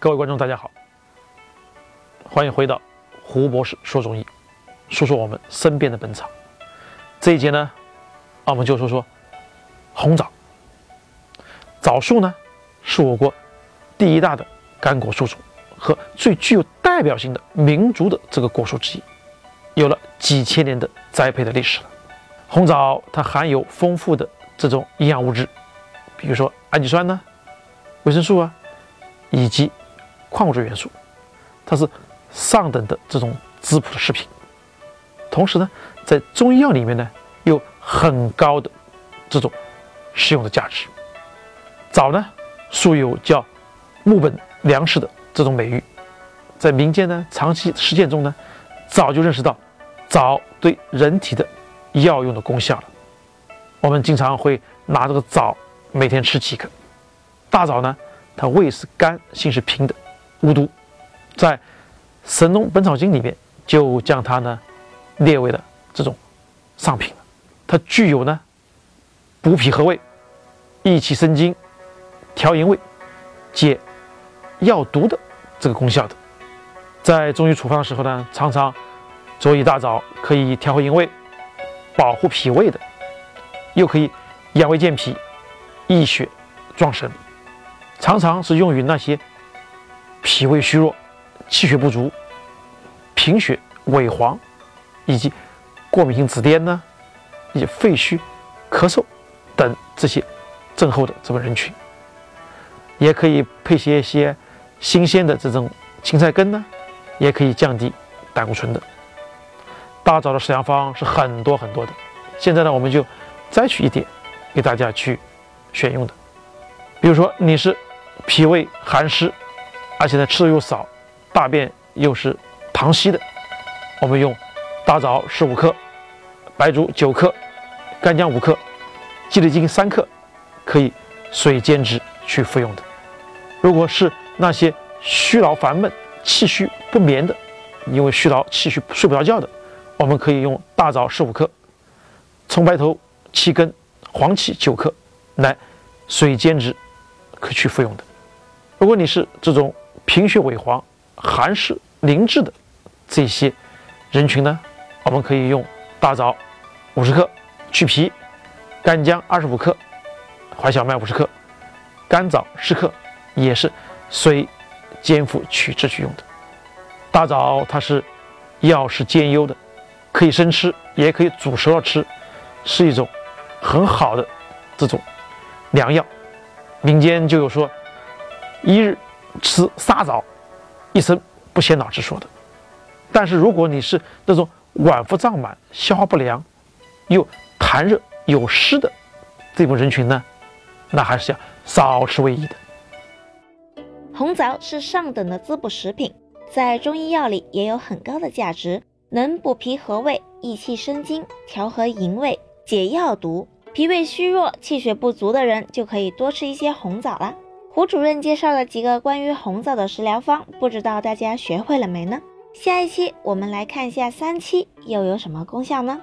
各位观众，大家好，欢迎回到胡博士说中医，说说我们身边的本草。这一节呢，我们就说说红枣。枣树呢，是我国第一大的干果树种和最具有代表性的民族的这个果树之一，有了几千年的栽培的历史了。红枣它含有丰富的这种营养物质，比如说氨基酸呢、维生素啊，以及矿物质元素，它是上等的这种滋补的食品。同时呢，在中医药里面呢，有很高的这种食用的价值。枣呢，素有叫木本粮食的这种美誉，在民间呢长期实践中呢，早就认识到枣对人体的药用的功效了。我们经常会拿这个枣每天吃几颗。大枣呢，它味是甘，性是平的。无毒，在《神农本草经》里面就将它呢列为了这种上品它具有呢补脾和胃、益气生津、调营卫、解药毒的这个功效的。在中医处方的时候呢，常常佐以大枣，可以调和营卫、保护脾胃的，又可以养胃健脾、益血壮神，常常是用于那些。脾胃虚弱、气血不足、贫血、萎黄，以及过敏性紫癜呢，以及肺虚、咳嗽等这些症候的这个人群，也可以配些一些新鲜的这种青菜根呢，也可以降低胆固醇的。大枣的食疗方是很多很多的，现在呢，我们就摘取一点给大家去选用的。比如说你是脾胃寒湿。而且呢，吃的又少，大便又是溏稀的，我们用大枣十五克，白术九克，干姜五克，鸡内金三克，可以水煎汁去服用的。如果是那些虚劳烦闷、气虚不眠的，因为虚劳气虚睡不着觉的，我们可以用大枣十五克，葱白头七根，黄芪九克，来水煎汁可去服用的。如果你是这种，贫血萎黄、寒湿凝滞的这些人群呢，我们可以用大枣五十克去皮，干姜二十五克，淮小麦五十克，干枣十克，也是水煎服取汁去用的。大枣它是药食兼优的，可以生吃，也可以煮熟了吃，是一种很好的这种良药。民间就有说一日。吃沙枣，一生不显老之说的。但是如果你是那种脘腹胀满、消化不良，又痰热有湿的这部人群呢，那还是要少吃为宜的。红枣是上等的滋补食品，在中医药里也有很高的价值，能补脾和胃、益气生津、调和营卫、解药毒。脾胃虚弱、气血不足的人就可以多吃一些红枣啦。胡主任介绍了几个关于红枣的食疗方，不知道大家学会了没呢？下一期我们来看一下三七又有什么功效呢？